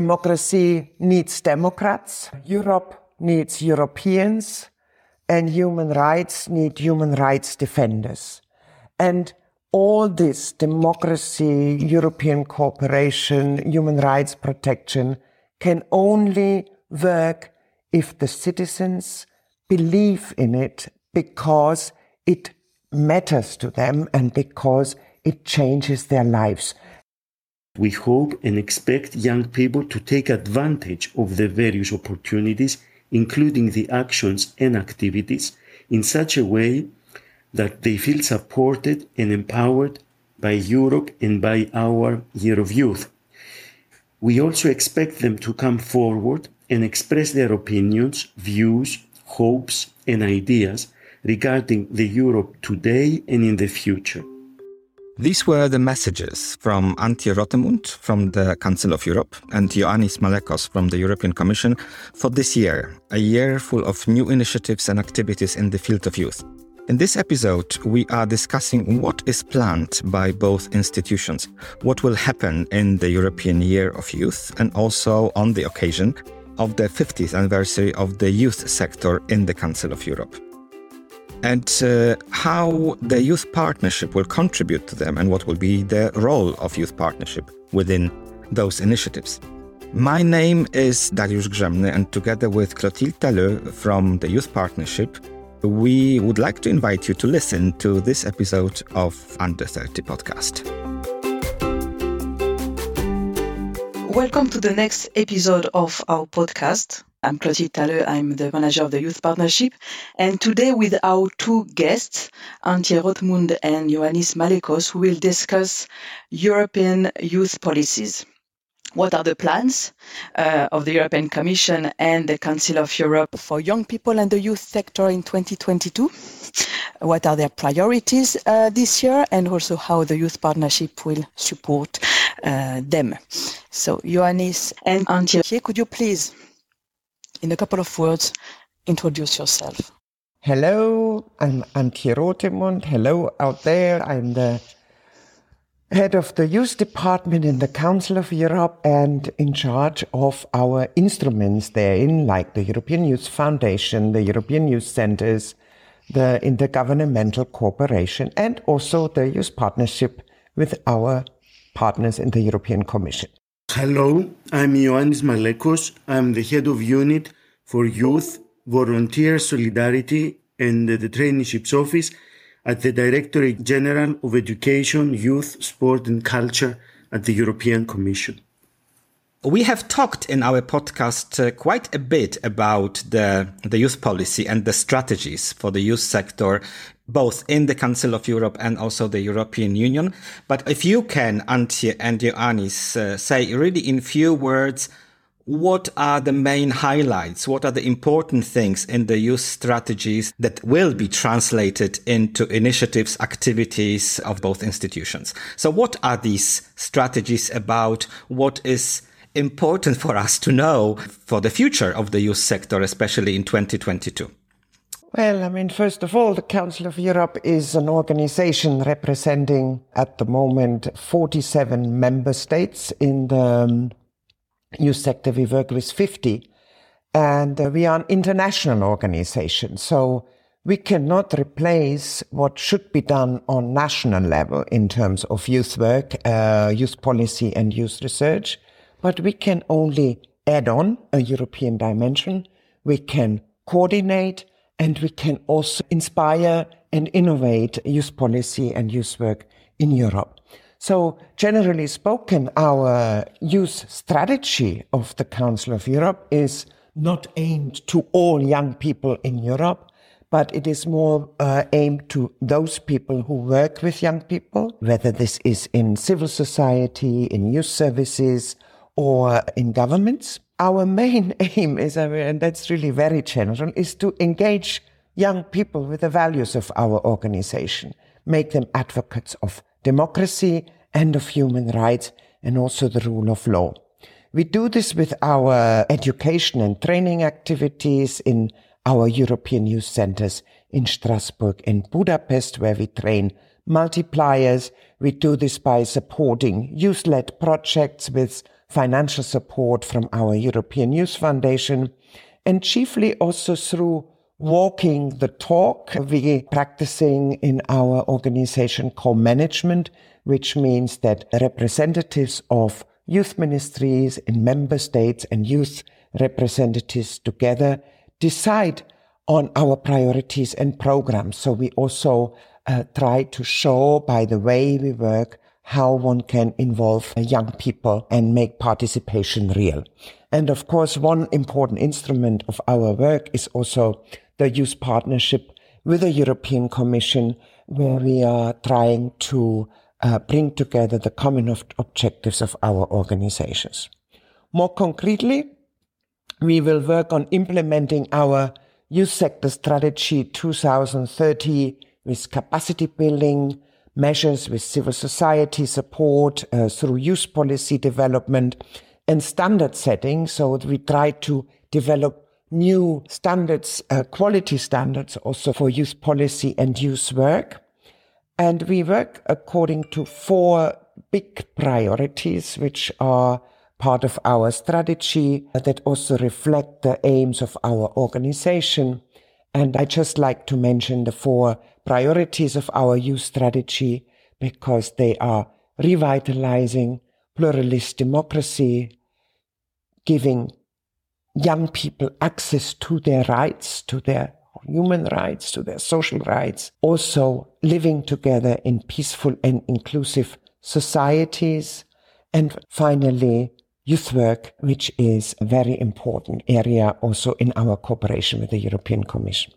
democracy needs Democrats, Europe needs Europeans, and human rights need human rights defenders. And all this democracy, European cooperation, human rights protection can only work if the citizens believe in it because it matters to them and because it changes their lives. We hope and expect young people to take advantage of the various opportunities, including the actions and activities, in such a way that they feel supported and empowered by Europe and by our Year of Youth. We also expect them to come forward and express their opinions, views, hopes, and ideas regarding the Europe today and in the future. These were the messages from Antje Rothemund from the Council of Europe and Ioannis Malekos from the European Commission for this year, a year full of new initiatives and activities in the field of youth. In this episode, we are discussing what is planned by both institutions, what will happen in the European Year of Youth, and also on the occasion of the 50th anniversary of the youth sector in the Council of Europe and uh, how the youth partnership will contribute to them and what will be the role of youth partnership within those initiatives. My name is Dariusz Grzemny, and together with Clotilde Talleux from the Youth Partnership, we would like to invite you to listen to this episode of Under 30 podcast. Welcome to the next episode of our podcast. I'm Clotilde Talleux. I'm the manager of the Youth Partnership. And today with our two guests, Antje Rothemund and Ioannis Malekos, we will discuss European youth policies. What are the plans uh, of the European Commission and the Council of Europe for young people and the youth sector in 2022? What are their priorities uh, this year and also how the Youth Partnership will support uh, them? So, Ioannis and Antje, could you please in a couple of words, introduce yourself. Hello, I'm Antje Rothemund. Hello out there. I'm the head of the youth department in the Council of Europe and in charge of our instruments therein, like the European Youth Foundation, the European Youth Centers, the intergovernmental cooperation, and also the youth partnership with our partners in the European Commission. Hello, I'm Ioannis Malekos. I'm the head of unit for youth, volunteer solidarity and the traineeships office at the Directorate General of Education, Youth, Sport and Culture at the European Commission. We have talked in our podcast uh, quite a bit about the, the youth policy and the strategies for the youth sector, both in the Council of Europe and also the European Union. But if you can, Antje and Ioannis, uh, say really in few words, what are the main highlights? What are the important things in the youth strategies that will be translated into initiatives, activities of both institutions? So what are these strategies about? What is important for us to know for the future of the youth sector, especially in 2022? Well, I mean, first of all, the Council of Europe is an organization representing at the moment 47 member states. In the um, youth sector, we work with 50. And uh, we are an international organization. So we cannot replace what should be done on national level in terms of youth work, uh, youth policy and youth research but we can only add on a European dimension. We can coordinate and we can also inspire and innovate youth policy and youth work in Europe. So generally spoken, our youth strategy of the Council of Europe is not aimed to all young people in Europe, but it is more uh, aimed to those people who work with young people, whether this is in civil society, in youth services, or in governments. Our main aim is, uh, and that's really very general, is to engage young people with the values of our organization, make them advocates of democracy and of human rights and also the rule of law. We do this with our education and training activities in our European youth centers in Strasbourg and Budapest, where we train multipliers. We do this by supporting youth-led projects with financial support from our European Youth Foundation, and chiefly also through walking the talk. We practicing in our organization co-management, which means that representatives of youth ministries in member states and youth representatives together decide on our priorities and programs. So we also uh, try to show by the way we work how one can involve young people and make participation real. And of course, one important instrument of our work is also the youth partnership with the European Commission, where we are trying to uh, bring together the common objectives of our organizations. More concretely, we will work on implementing our youth sector strategy 2030 with capacity building measures with civil society support uh, through youth policy development and standard setting. So we try to develop new standards, uh, quality standards also for youth policy and youth work. And we work according to four big priorities, which are part of our strategy that also reflect the aims of our organization. And I just like to mention the four priorities of our youth strategy because they are revitalizing pluralist democracy, giving young people access to their rights, to their human rights, to their social rights, also living together in peaceful and inclusive societies, and finally, youth work, which is a very important area also in our cooperation with the European Commission.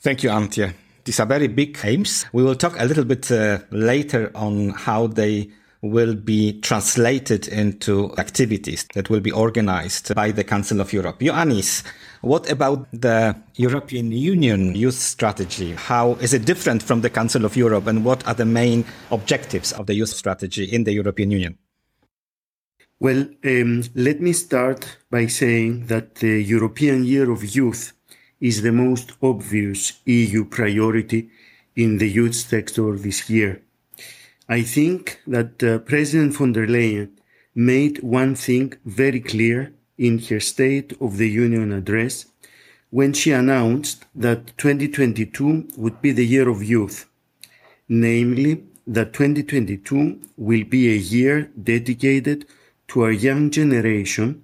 Thank you, Antje. These are very big aims. We will talk a little bit uh, later on how they will be translated into activities that will be organized by the Council of Europe. Ioannis, what about the European Union youth strategy? How is it different from the Council of Europe and what are the main objectives of the youth strategy in the European Union? Well, um, let me start by saying that the European Year of Youth is the most obvious EU priority in the youth sector this year. I think that uh, President von der Leyen made one thing very clear in her State of the Union address when she announced that 2022 would be the year of youth, namely that 2022 will be a year dedicated to our young generation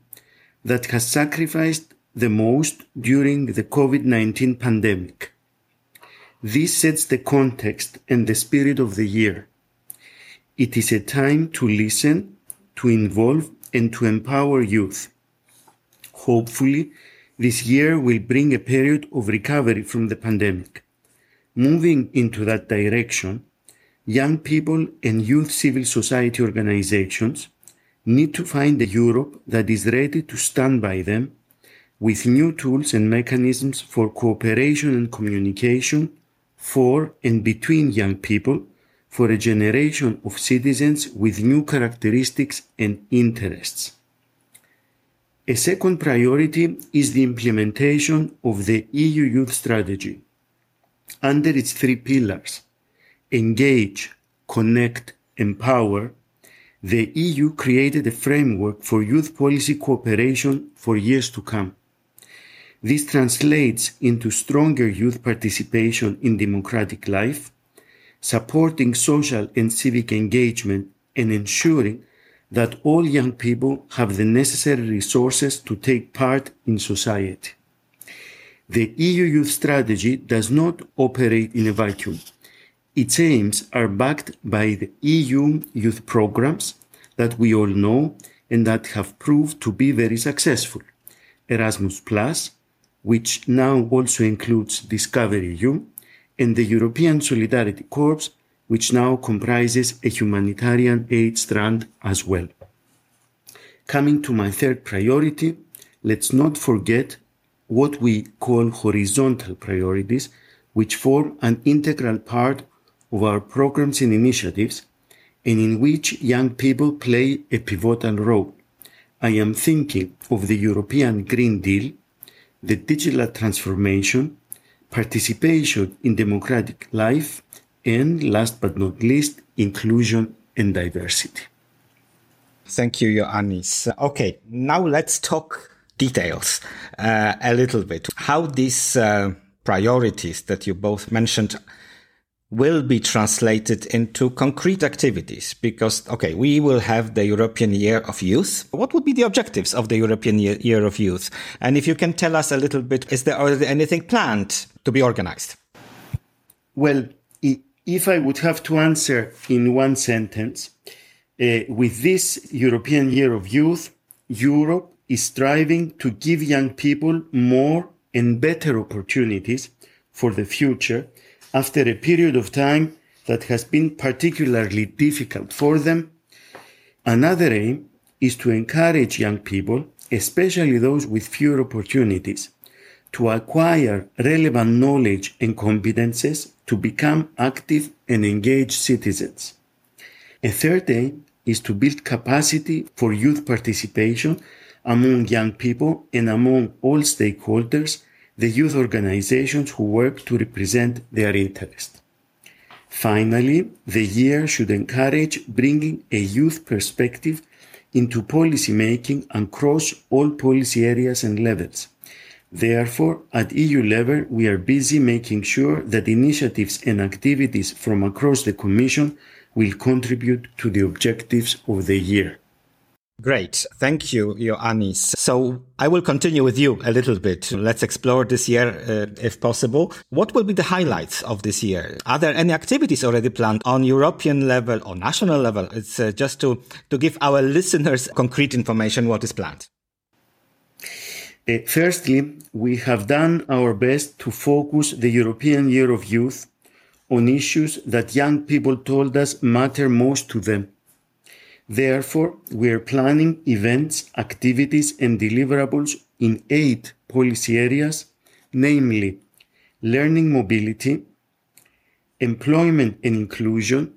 that has sacrificed the most during the COVID-19 pandemic. This sets the context and the spirit of the year. It is a time to listen, to involve, and to empower youth. Hopefully, this year will bring a period of recovery from the pandemic. Moving into that direction, young people and youth civil society organizations need to find a Europe that is ready to stand by them with new tools and mechanisms for cooperation and communication for and between young people for a generation of citizens with new characteristics and interests. A second priority is the implementation of the EU Youth Strategy. Under its three pillars, engage, connect, empower, the EU created a framework for youth policy cooperation for years to come. This translates into stronger youth participation in democratic life, supporting social and civic engagement and ensuring that all young people have the necessary resources to take part in society. The EU Youth Strategy does not operate in a vacuum. Its aims are backed by the EU youth programs that we all know and that have proved to be very successful. Erasmus Plus, which now also includes Discovery EU, and the European Solidarity Corps, which now comprises a humanitarian aid strand as well. Coming to my third priority, let's not forget what we call horizontal priorities, which form an integral part of our programs and initiatives, and in which young people play a pivotal role. I am thinking of the European Green Deal, the digital transformation, participation in democratic life, and last but not least, inclusion and diversity. Thank you, Ioannis. Okay, now let's talk details uh, a little bit. How these uh, priorities that you both mentioned will be translated into concrete activities because okay we will have the european year of youth. What would be the objectives of the european year, year of youth? And if you can tell us a little bit is there anything planned to be organized? Well if i would have to answer in one sentence uh, with this european year of youth europe is striving to give young people more and better opportunities for the future after a period of time that has been particularly difficult for them. Another aim is to encourage young people, especially those with fewer opportunities, to acquire relevant knowledge and competences to become active and engaged citizens. A third aim is to build capacity for youth participation among young people and among all stakeholders the youth organizations who work to represent their interest. Finally, the year should encourage bringing a youth perspective into policy making across all policy areas and levels. Therefore, at EU level, we are busy making sure that initiatives and activities from across the Commission will contribute to the objectives of the year. Great. Thank you, Ioannis. So I will continue with you a little bit. Let's explore this year, uh, if possible. What will be the highlights of this year? Are there any activities already planned on European level or national level? It's uh, just to, to give our listeners concrete information what is planned. Uh, firstly, we have done our best to focus the European Year of Youth on issues that young people told us matter most to them Therefore, we are planning events, activities, and deliverables in eight policy areas, namely learning mobility, employment and inclusion,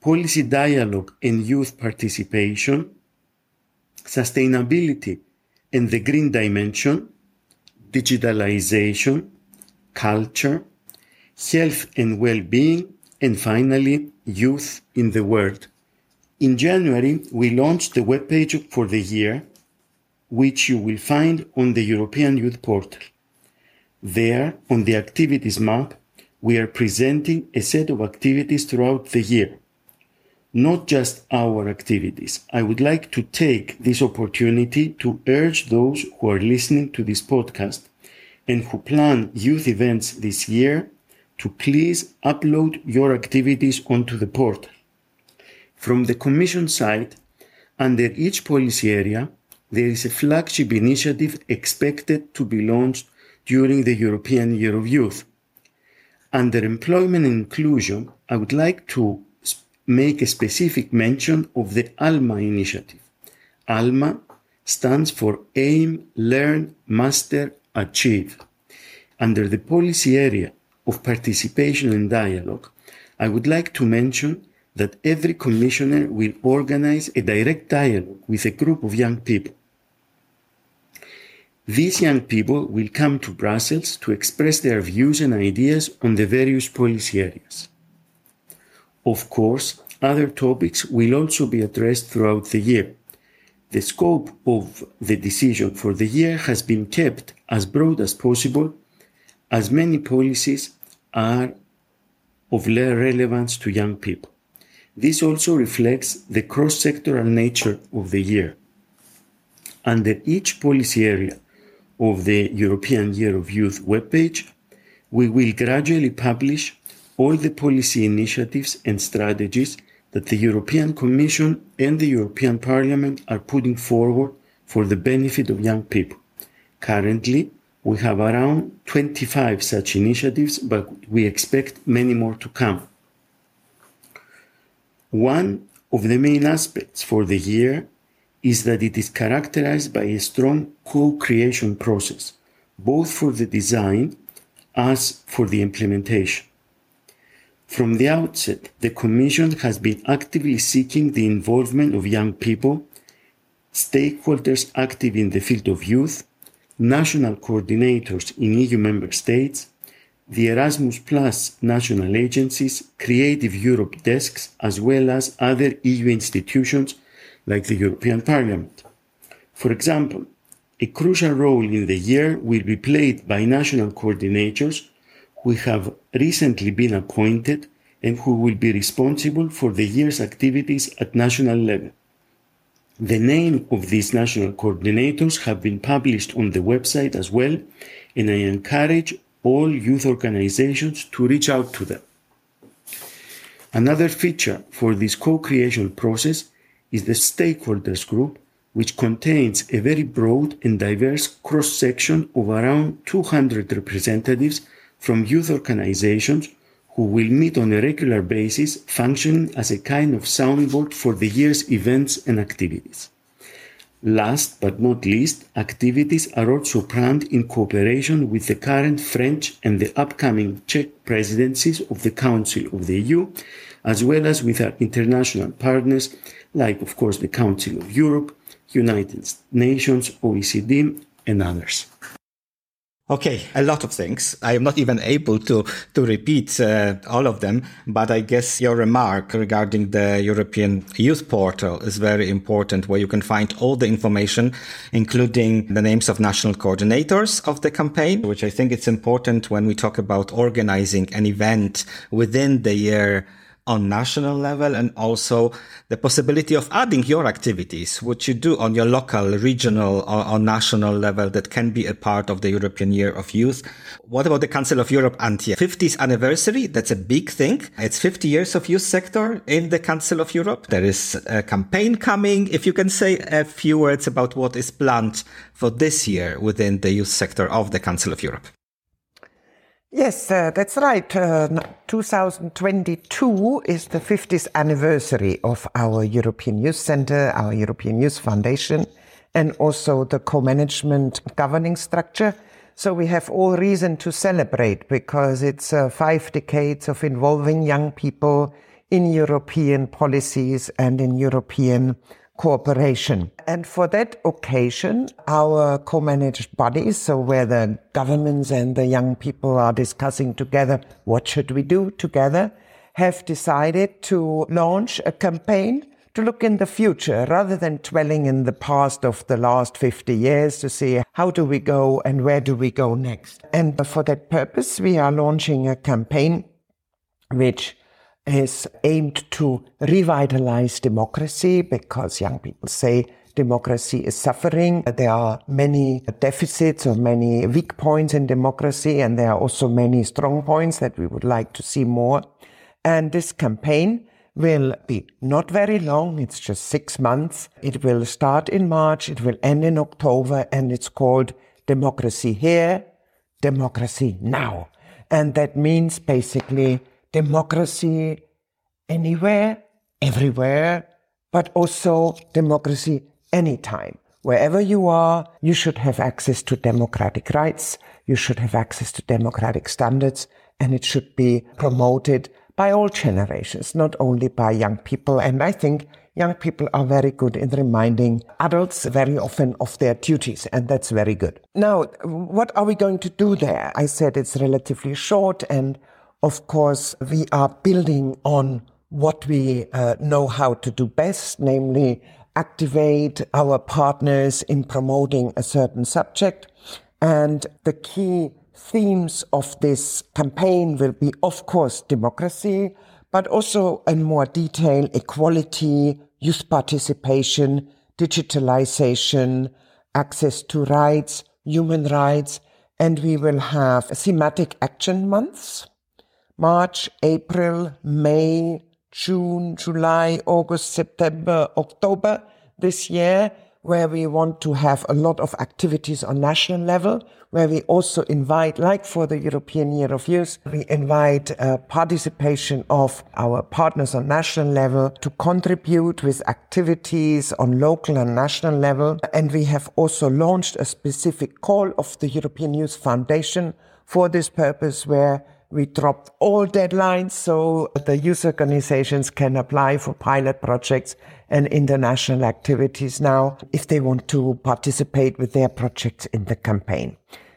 policy dialogue and youth participation, sustainability and the green dimension, digitalization, culture, health and well-being, and finally, youth in the world. In January, we launched the webpage for the year, which you will find on the European Youth Portal. There, on the activities map, we are presenting a set of activities throughout the year. Not just our activities. I would like to take this opportunity to urge those who are listening to this podcast and who plan youth events this year to please upload your activities onto the portal. From the Commission side, under each policy area, there is a flagship initiative expected to be launched during the European Year of Youth. Under employment and inclusion, I would like to make a specific mention of the ALMA initiative. ALMA stands for Aim, Learn, Master, Achieve. Under the policy area of participation and dialogue, I would like to mention that every commissioner will organize a direct dialogue with a group of young people. These young people will come to Brussels to express their views and ideas on the various policy areas. Of course, other topics will also be addressed throughout the year. The scope of the decision for the year has been kept as broad as possible, as many policies are of relevance to young people. This also reflects the cross-sectoral nature of the year. Under each policy area of the European Year of Youth webpage, we will gradually publish all the policy initiatives and strategies that the European Commission and the European Parliament are putting forward for the benefit of young people. Currently, we have around 25 such initiatives, but we expect many more to come. One of the main aspects for the year is that it is characterized by a strong co-creation process, both for the design as for the implementation. From the outset, the Commission has been actively seeking the involvement of young people, stakeholders active in the field of youth, national coordinators in EU member states, the Erasmus Plus national agencies, Creative Europe desks, as well as other EU institutions like the European Parliament. For example, a crucial role in the year will be played by national coordinators who have recently been appointed and who will be responsible for the year's activities at national level. The name of these national coordinators have been published on the website as well, and I encourage all youth organizations to reach out to them. Another feature for this co-creation process is the stakeholders group, which contains a very broad and diverse cross-section of around 200 representatives from youth organizations who will meet on a regular basis, functioning as a kind of soundboard for the year's events and activities. Last but not least, activities are also planned in cooperation with the current French and the upcoming Czech presidencies of the Council of the EU, as well as with our international partners, like, of course, the Council of Europe, United Nations, OECD, and others. Okay, a lot of things. I am not even able to to repeat uh, all of them, but I guess your remark regarding the European Youth Portal is very important, where you can find all the information, including the names of national coordinators of the campaign, which I think it's important when we talk about organizing an event within the year on national level and also the possibility of adding your activities, what you do on your local, regional or, or, national level that can be a part of the European Year of Youth. What about the Council of Europe Antje? 50th anniversary. That's a big thing. It's 50 years of youth sector in the Council of Europe. There is a campaign coming. If you can say a few words about what is planned for this year within the youth sector of the Council of Europe. Yes, uh, that's right. Uh, 2022 is the 50th anniversary of our European Youth Center, our European Youth Foundation, and also the co-management governing structure. So we have all reason to celebrate because it's uh, five decades of involving young people in European policies and in European cooperation. And for that occasion, our co-managed bodies, so where the governments and the young people are discussing together, what should we do together, have decided to launch a campaign to look in the future rather than dwelling in the past of the last 50 years to see how do we go and where do we go next. And for that purpose, we are launching a campaign which is aimed to revitalize democracy because young people say democracy is suffering. There are many deficits or many weak points in democracy, and there are also many strong points that we would like to see more. And this campaign will be not very long. It's just six months. It will start in March. It will end in October and it's called Democracy Here, Democracy Now. And that means basically democracy anywhere, everywhere, but also democracy anytime. Wherever you are, you should have access to democratic rights, you should have access to democratic standards, and it should be promoted by all generations, not only by young people. And I think young people are very good in reminding adults very often of their duties, and that's very good. Now, what are we going to do there? I said it's relatively short and of course, we are building on what we uh, know how to do best, namely activate our partners in promoting a certain subject. And the key themes of this campaign will be, of course, democracy, but also in more detail, equality, youth participation, digitalization, access to rights, human rights, and we will have thematic action months March, April, May, June, July, August, September, October this year, where we want to have a lot of activities on national level, where we also invite, like for the European Year of Youth, we invite uh, participation of our partners on national level to contribute with activities on local and national level. And we have also launched a specific call of the European Youth Foundation for this purpose, where we dropped all deadlines so the youth organizations can apply for pilot projects and international activities now if they want to participate with their projects in the campaign.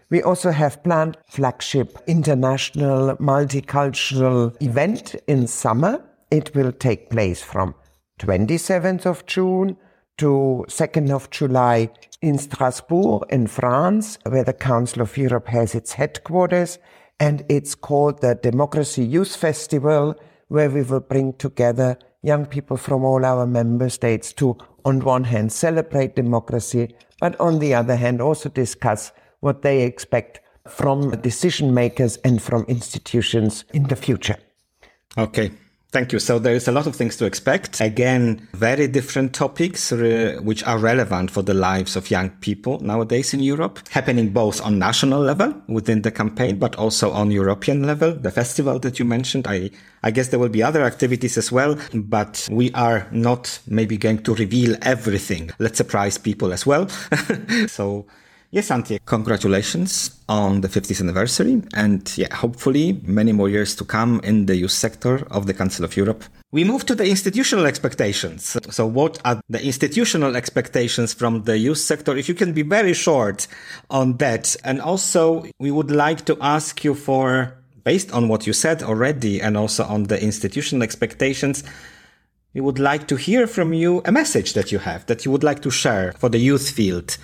We also have planned flagship international multicultural event in summer. It will take place from 27th of June to 2nd of July in Strasbourg in France, where the Council of Europe has its headquarters. And it's called the Democracy Youth Festival, where we will bring together young people from all our member states to, on one hand, celebrate democracy, but on the other hand, also discuss what they expect from decision makers and from institutions in the future. Okay. Thank you. So there is a lot of things to expect. Again, very different topics uh, which are relevant for the lives of young people nowadays in Europe, happening both on national level within the campaign, but also on European level. The festival that you mentioned, I, I guess there will be other activities as well, but we are not maybe going to reveal everything. Let's surprise people as well. so Yes, Antje, congratulations on the 50th anniversary and yeah, hopefully many more years to come in the youth sector of the Council of Europe. We move to the institutional expectations. So what are the institutional expectations from the youth sector? If you can be very short on that. And also we would like to ask you for, based on what you said already and also on the institutional expectations, we would like to hear from you a message that you have that you would like to share for the youth field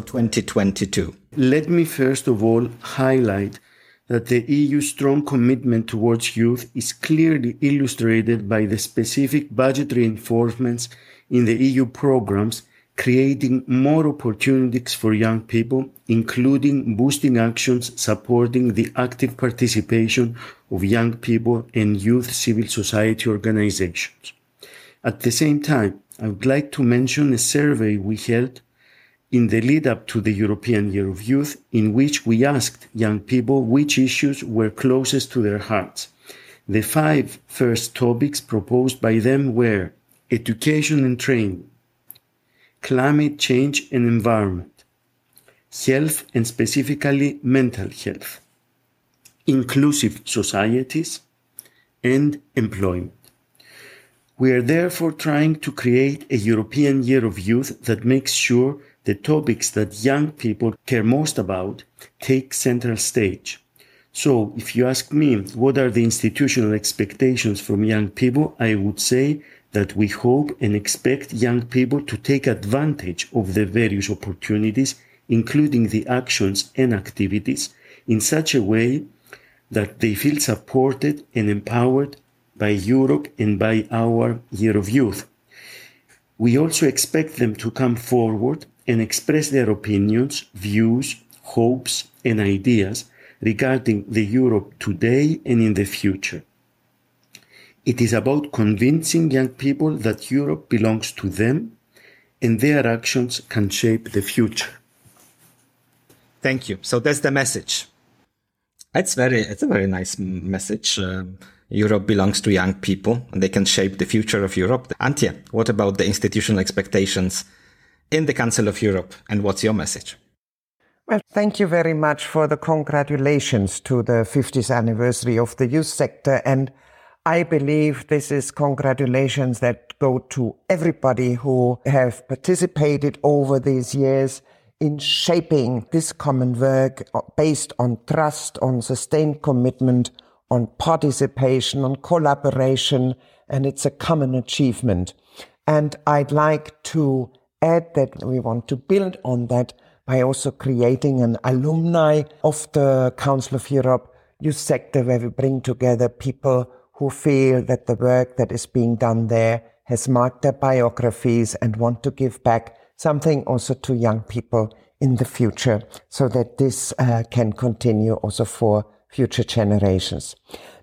for 2022? Let me first of all highlight that the EU's strong commitment towards youth is clearly illustrated by the specific budget reinforcements in the EU programs creating more opportunities for young people, including boosting actions supporting the active participation of young people and youth civil society organizations. At the same time, I would like to mention a survey we held in the lead up to the European Year of Youth, in which we asked young people which issues were closest to their hearts. The five first topics proposed by them were education and training, climate change and environment, health and specifically mental health, inclusive societies, and employment. We are therefore trying to create a European Year of Youth that makes sure the topics that young people care most about take central stage. So, if you ask me what are the institutional expectations from young people, I would say that we hope and expect young people to take advantage of the various opportunities, including the actions and activities, in such a way that they feel supported and empowered by Europe and by our Year of Youth. We also expect them to come forward and express their opinions, views, hopes, and ideas regarding the Europe today and in the future. It is about convincing young people that Europe belongs to them and their actions can shape the future. Thank you. So that's the message. It's very, it's a very nice message. Um, Europe belongs to young people and they can shape the future of Europe. Antje, what about the institutional expectations in the Council of Europe. And what's your message? Well, thank you very much for the congratulations to the 50th anniversary of the youth sector. And I believe this is congratulations that go to everybody who have participated over these years in shaping this common work based on trust, on sustained commitment, on participation, on collaboration, and it's a common achievement. And I'd like to add that we want to build on that by also creating an alumni of the Council of Europe youth sector where we bring together people who feel that the work that is being done there has marked their biographies and want to give back something also to young people in the future so that this uh, can continue also for future generations.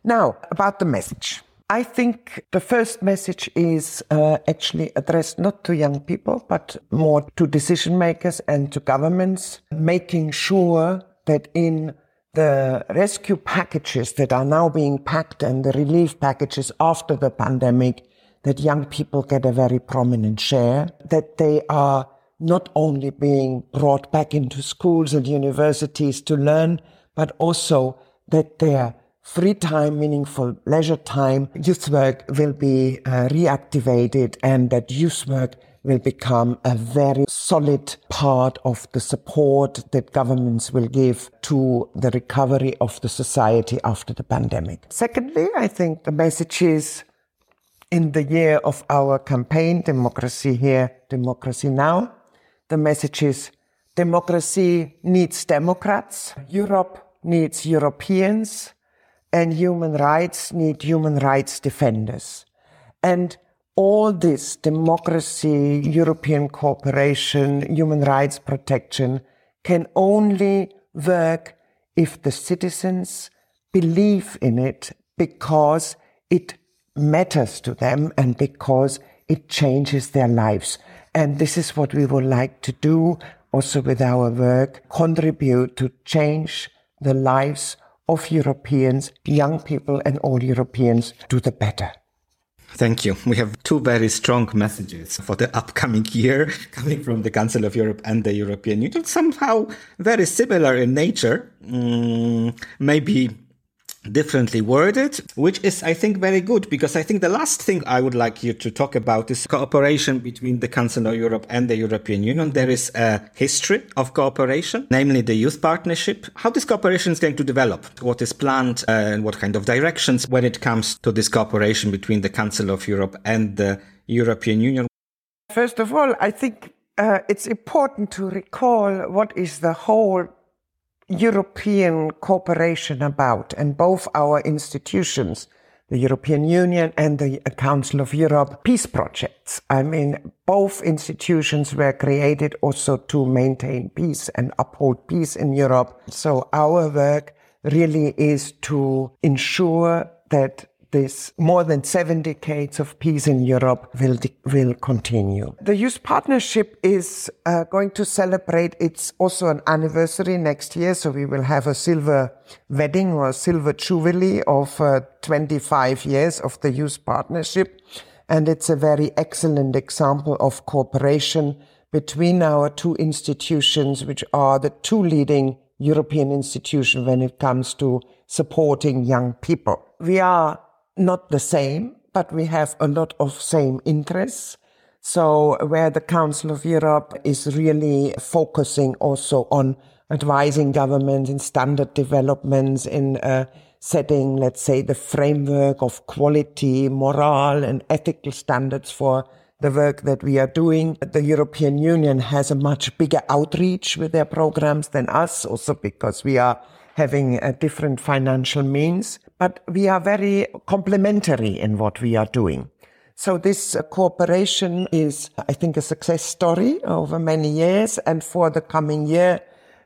Now, about the message. I think the first message is uh, actually addressed not to young people, but more to decision makers and to governments, making sure that in the rescue packages that are now being packed and the relief packages after the pandemic, that young people get a very prominent share, that they are not only being brought back into schools and universities to learn, but also that they're free time, meaningful leisure time, youth work will be uh, reactivated and that youth work will become a very solid part of the support that governments will give to the recovery of the society after the pandemic. Secondly, I think the message is in the year of our campaign, Democracy Here, Democracy Now, the message is democracy needs Democrats, Europe needs Europeans, and human rights need human rights defenders. And all this democracy, European cooperation, human rights protection can only work if the citizens believe in it because it matters to them and because it changes their lives. And this is what we would like to do also with our work, contribute to change the lives of Europeans, young people and all Europeans do the better. Thank you. We have two very strong messages for the upcoming year coming from the Council of Europe and the European Union, somehow very similar in nature. Mm, maybe differently worded, which is, I think, very good because I think the last thing I would like you to talk about is cooperation between the Council of Europe and the European Union. There is a history of cooperation, namely the youth partnership. How this cooperation is going to develop, what is planned, uh, and what kind of directions when it comes to this cooperation between the Council of Europe and the European Union. First of all, I think uh, it's important to recall what is the whole European cooperation about, and both our institutions, the European Union and the Council of Europe, peace projects. I mean, both institutions were created also to maintain peace and uphold peace in Europe. So our work really is to ensure that this more than seven decades of peace in Europe will, will continue. The Youth Partnership is uh, going to celebrate its also an anniversary next year. So we will have a silver wedding or a silver jubilee of uh, 25 years of the Youth Partnership. And it's a very excellent example of cooperation between our two institutions, which are the two leading European institutions when it comes to supporting young people. We are not the same, but we have a lot of same interests. So where the Council of Europe is really focusing also on advising governments in standard developments in uh, setting, let's say, the framework of quality, moral and ethical standards for the work that we are doing. The European Union has a much bigger outreach with their programs than us, also because we are having a different financial means, but we are very complementary in what we are doing. So this cooperation is, I think, a success story over many years. And for the coming year,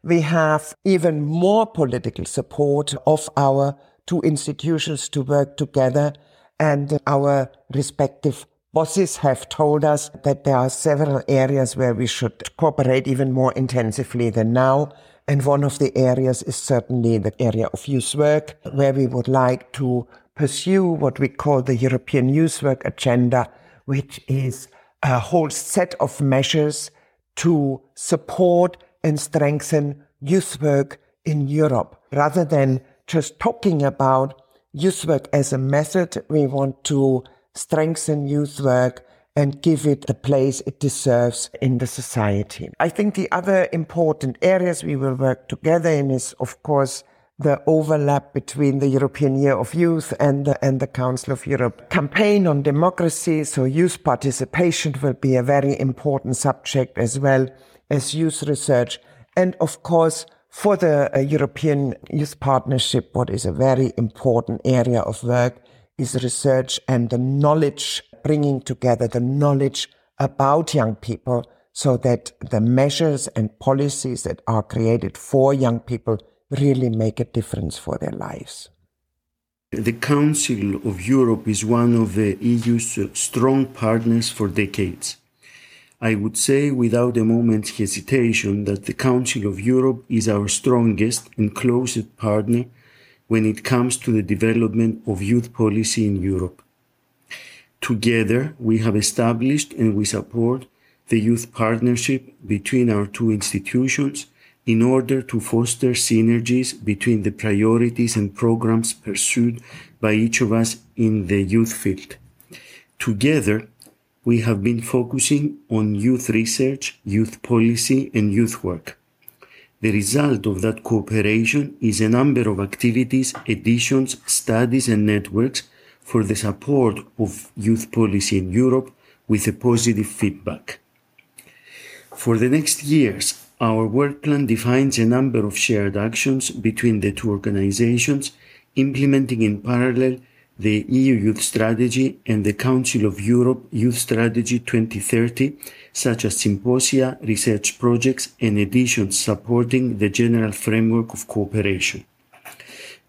we have even more political support of our two institutions to work together. And our respective bosses have told us that there are several areas where we should cooperate even more intensively than now. And one of the areas is certainly the area of youth work, where we would like to pursue what we call the European Youth Work Agenda, which is a whole set of measures to support and strengthen youth work in Europe. Rather than just talking about youth work as a method, we want to strengthen youth work and give it the place it deserves in the society. I think the other important areas we will work together in is, of course, the overlap between the European Year of Youth and the, and the Council of Europe campaign on democracy. So youth participation will be a very important subject as well as youth research. And of course, for the uh, European Youth Partnership, what is a very important area of work is research and the knowledge bringing together the knowledge about young people so that the measures and policies that are created for young people really make a difference for their lives. The Council of Europe is one of the EU's strong partners for decades. I would say without a moment's hesitation that the Council of Europe is our strongest and closest partner when it comes to the development of youth policy in Europe. Together, we have established and we support the youth partnership between our two institutions in order to foster synergies between the priorities and programs pursued by each of us in the youth field. Together, we have been focusing on youth research, youth policy, and youth work. The result of that cooperation is a number of activities, editions, studies, and networks for the support of youth policy in Europe with a positive feedback. For the next years, our work plan defines a number of shared actions between the two organizations, implementing in parallel the EU Youth Strategy and the Council of Europe Youth Strategy 2030, such as symposia, research projects, and editions supporting the general framework of cooperation.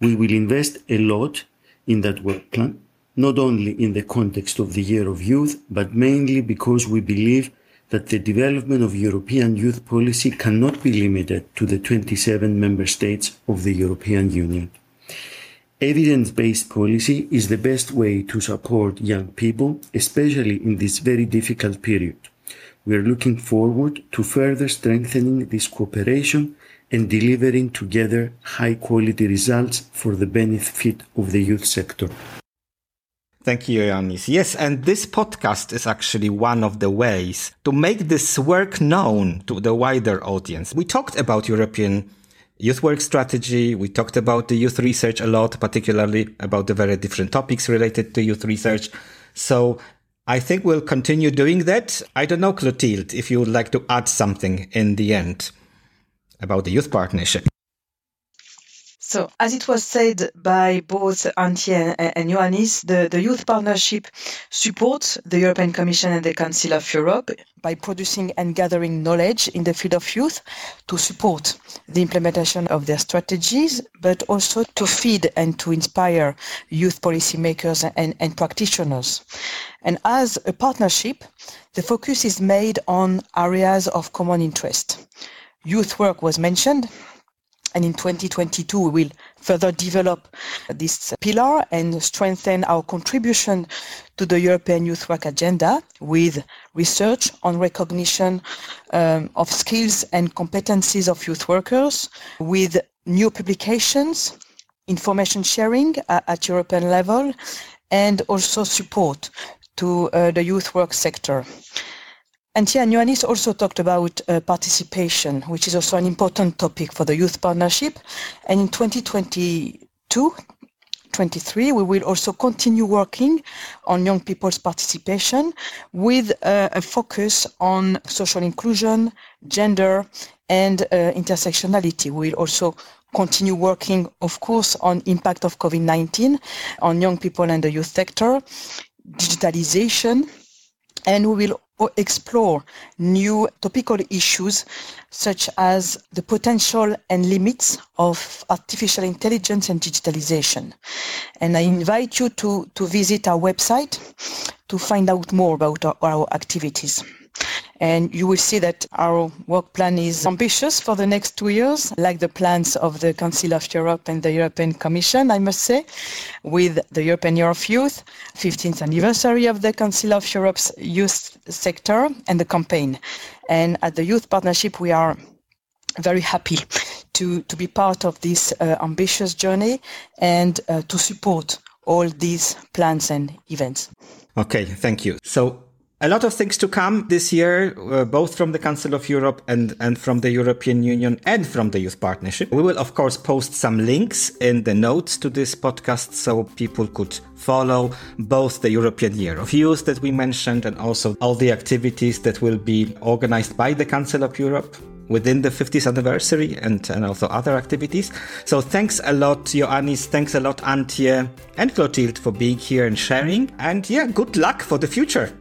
We will invest a lot in that work plan, not only in the context of the Year of Youth, but mainly because we believe that the development of European youth policy cannot be limited to the 27 member states of the European Union. Evidence-based policy is the best way to support young people, especially in this very difficult period. We are looking forward to further strengthening this cooperation and delivering together high quality results for the benefit of the youth sector. Thank you, Ioannis. Yes, and this podcast is actually one of the ways to make this work known to the wider audience. We talked about European youth work strategy. We talked about the youth research a lot, particularly about the very different topics related to youth research. So I think we'll continue doing that. I don't know, Clotilde, if you would like to add something in the end about the youth partnership. So, as it was said by both Antje and Ioannis, the, the Youth Partnership supports the European Commission and the Council of Europe by producing and gathering knowledge in the field of youth to support the implementation of their strategies, but also to feed and to inspire youth policymakers and, and practitioners. And as a partnership, the focus is made on areas of common interest. Youth work was mentioned, and in 2022, we will further develop this pillar and strengthen our contribution to the European Youth Work Agenda with research on recognition um, of skills and competencies of youth workers, with new publications, information sharing at, at European level, and also support to uh, the youth work sector. And yeah, Ioannis also talked about uh, participation, which is also an important topic for the Youth Partnership. And in 2022, 23, we will also continue working on young people's participation with uh, a focus on social inclusion, gender, and uh, intersectionality. We will also continue working, of course, on impact of COVID-19 on young people and the youth sector, digitalization, and we will explore new topical issues such as the potential and limits of artificial intelligence and digitalization. And I invite you to, to visit our website to find out more about our, our activities. And you will see that our work plan is ambitious for the next two years, like the plans of the Council of Europe and the European Commission, I must say, with the European Year of Youth, 15th anniversary of the Council of Europe's youth sector and the campaign. And at the Youth Partnership, we are very happy to, to be part of this uh, ambitious journey and uh, to support all these plans and events. Okay, thank you. So a lot of things to come this year, uh, both from the Council of Europe and, and from the European Union and from the Youth Partnership. We will, of course, post some links in the notes to this podcast so people could follow both the European Year of Youth that we mentioned and also all the activities that will be organized by the Council of Europe within the 50th anniversary and, and also other activities. So thanks a lot, Ioannis. Thanks a lot, Antje and Clotilde for being here and sharing. And yeah, good luck for the future.